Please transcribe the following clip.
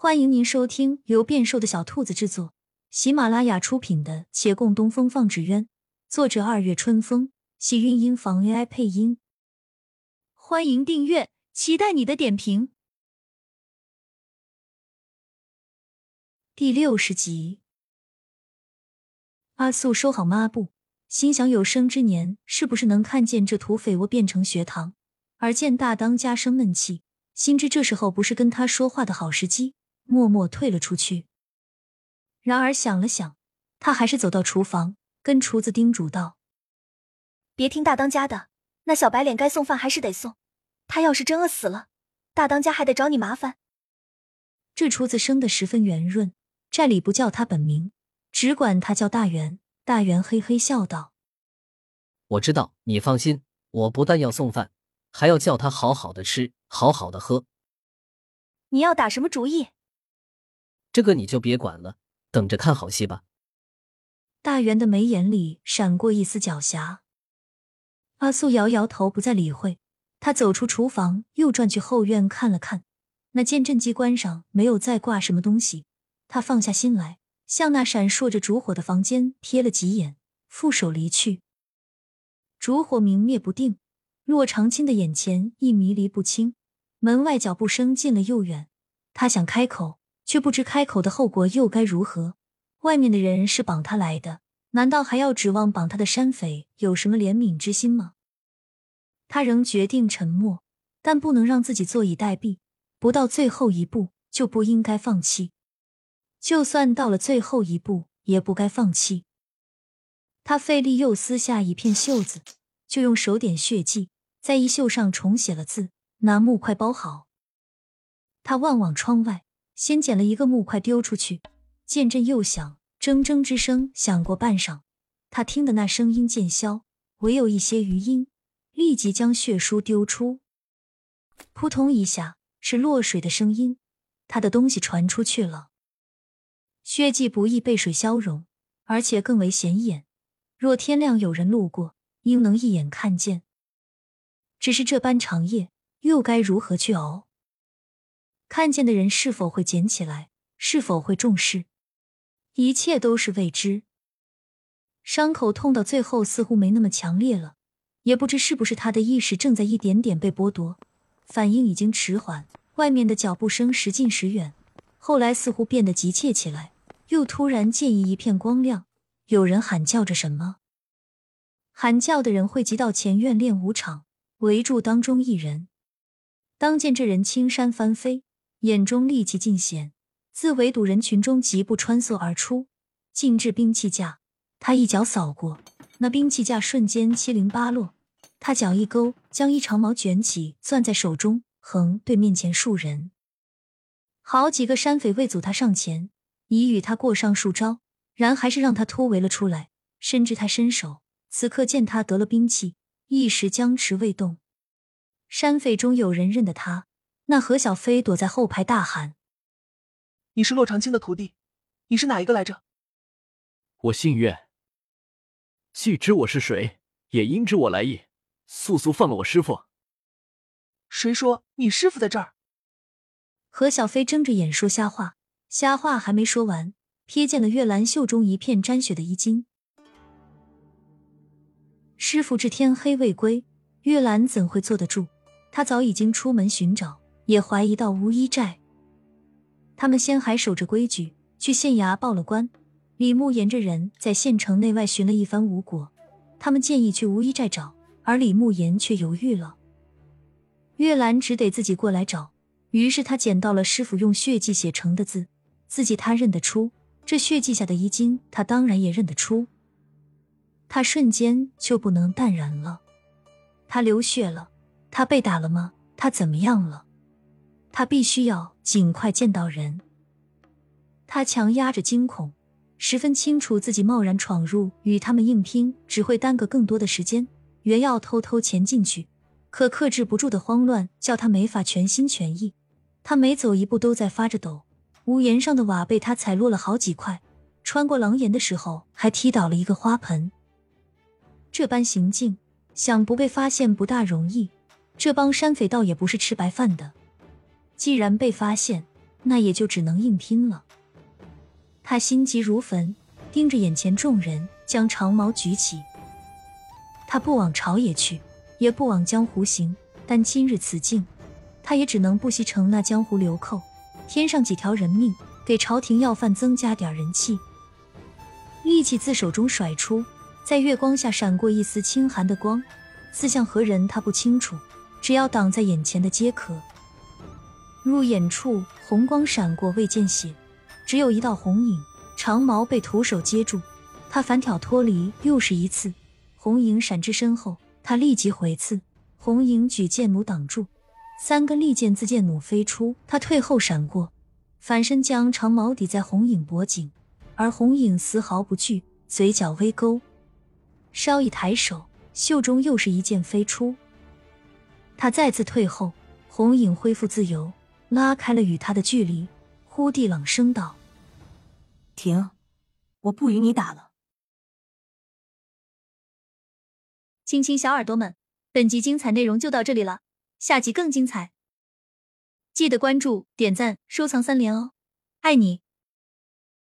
欢迎您收听由变瘦的小兔子制作、喜马拉雅出品的《且共东风放纸鸢》，作者二月春风，喜韵音房 AI 配音。欢迎订阅，期待你的点评。第六十集，阿素收好抹布，心想有生之年是不是能看见这土匪窝变成学堂？而见大当家生闷气，心知这时候不是跟他说话的好时机。默默退了出去。然而想了想，他还是走到厨房，跟厨子叮嘱道：“别听大当家的，那小白脸该送饭还是得送。他要是真饿死了，大当家还得找你麻烦。”这厨子生得十分圆润，寨里不叫他本名，只管他叫大元。大元嘿嘿笑道：“我知道，你放心，我不但要送饭，还要叫他好好的吃，好好的喝。你要打什么主意？”这个你就别管了，等着看好戏吧。大元的眉眼里闪过一丝狡黠。阿素摇摇头，不再理会。他走出厨房，又转去后院看了看，那见证机关上没有再挂什么东西。他放下心来，向那闪烁着烛火的房间瞥了几眼，负手离去。烛火明灭不定，骆长青的眼前亦迷离不清。门外脚步声近了又远，他想开口。却不知开口的后果又该如何。外面的人是绑他来的，难道还要指望绑他的山匪有什么怜悯之心吗？他仍决定沉默，但不能让自己坐以待毙。不到最后一步，就不应该放弃；就算到了最后一步，也不该放弃。他费力又撕下一片袖子，就用手点血迹，在衣袖上重写了字，拿木块包好。他望望窗外。先捡了一个木块丢出去，见震又响，铮铮之声响过半晌。他听的那声音渐消，唯有一些余音，立即将血书丢出。扑通一下，是落水的声音。他的东西传出去了。血迹不易被水消融，而且更为显眼。若天亮有人路过，应能一眼看见。只是这般长夜，又该如何去熬？看见的人是否会捡起来？是否会重视？一切都是未知。伤口痛到最后似乎没那么强烈了，也不知是不是他的意识正在一点点被剥夺，反应已经迟缓。外面的脚步声时近时远，后来似乎变得急切起来，又突然见一一片光亮，有人喊叫着什么。喊叫的人汇集到前院练武场，围住当中一人。当见这人青衫翻飞。眼中戾气尽显，自围堵人群中疾步穿梭而出，径至兵器架。他一脚扫过，那兵器架瞬间七零八落。他脚一勾，将一长矛卷起，攥在手中，横对面前数人。好几个山匪未阻他上前，已与他过上数招，然还是让他突围了出来。深知他身手，此刻见他得了兵器，一时僵持未动。山匪中有人认得他。那何小飞躲在后排大喊：“你是洛长青的徒弟，你是哪一个来着？”我姓岳，既知我是谁，也应知我来意，速速放了我师傅。谁说你师傅在这儿？何小飞睁着眼说瞎话，瞎话还没说完，瞥见了月兰袖中一片沾血的衣襟。师傅至天黑未归，月兰怎会坐得住？他早已经出门寻找。也怀疑到乌衣寨，他们先还守着规矩，去县衙报了官。李牧沿着人在县城内外寻了一番无果，他们建议去乌衣寨找，而李牧言却犹豫了。月兰只得自己过来找，于是他捡到了师傅用血迹写成的字，字迹他认得出，这血迹下的衣襟他当然也认得出。他瞬间就不能淡然了，他流血了，他被打了吗？他怎么样了？他必须要尽快见到人。他强压着惊恐，十分清楚自己贸然闯入与他们硬拼，只会耽搁更多的时间。原要偷偷潜进去，可克制不住的慌乱叫他没法全心全意。他每走一步都在发着抖。屋檐上的瓦被他踩落了好几块，穿过廊檐的时候还踢倒了一个花盆。这般行径，想不被发现不大容易。这帮山匪倒也不是吃白饭的。既然被发现，那也就只能硬拼了。他心急如焚，盯着眼前众人，将长矛举起。他不往朝野去，也不往江湖行，但今日此境，他也只能不惜成那江湖流寇，添上几条人命，给朝廷要饭增加点人气。利器自手中甩出，在月光下闪过一丝清寒的光，似向何人他不清楚，只要挡在眼前的皆可。入眼处红光闪过，未见血，只有一道红影。长矛被徒手接住，他反挑脱离，又是一刺。红影闪至身后，他立即回刺。红影举剑弩挡住，三根利剑自剑弩飞出，他退后闪过，反身将长矛抵在红影脖颈，而红影丝毫不惧，嘴角微勾，稍一抬手，袖中又是一剑飞出。他再次退后，红影恢复自由，拉开了与他的距离，忽地冷声道：“停，我不与你打了。”亲亲小耳朵们，本集精彩内容就到这里了，下集更精彩，记得关注、点赞、收藏三连哦，爱你！